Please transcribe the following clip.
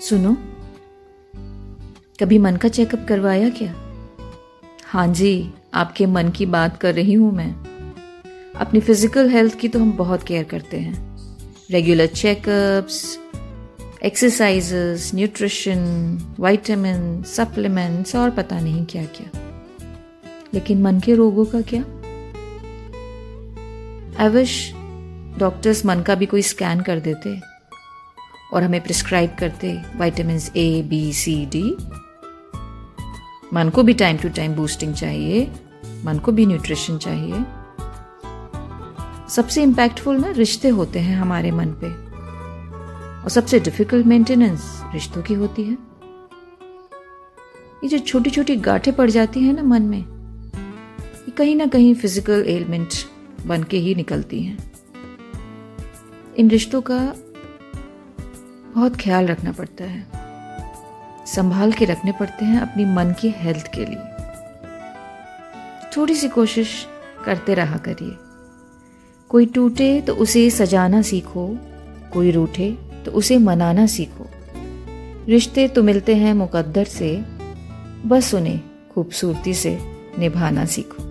सुनो, कभी मन का चेकअप करवाया क्या? हाँ जी, आपके मन की बात कर रही हूँ मैं। अपनी फ़िज़िकल हेल्थ की तो हम बहुत केयर करते हैं। Regular checkups exercises nutrition vitamin supplements और पता नहीं क्या क्या। लेकिन मन के रोगों का क्या? आई विश डॉक्टर्स मन का भी कोई स्कैन कर देते। और हमें प्रिस्क्राइब करते vitamin A B C D मन को भी टाइम टू टाइम बूस्टिंग चाहिए, मन को भी न्यूट्रिशन चाहिए। सबसे इम्पैक्टफुल ना रिश्ते होते हैं हमारे मन पे। और सबसे डिफ़िकल्ट मेंटेनेंस रिश्तों की होती है। ये जो छोटी छोटी गांठें पड़ जाती हैं ना मन में, ये कहीं ना कहीं फ़िज़िकल एलिमेंट बन के ही निकलती हैं। इन रिश्तों का बहुत ख्याल रखना पड़ता है। संभाल के रखने पड़ते हैं अपनी मन की हेल्थ के लिए। थोड़ी सी कोशिश करते रहा करिए। कोई टूटे तो उसे सजाना सीखो, कोई रूठे तो उसे मनाना सीखो। रिश्ते तो मिलते हैं मुकद्दर से, बस उन्हें खूबसूरती से निभाना सीखो।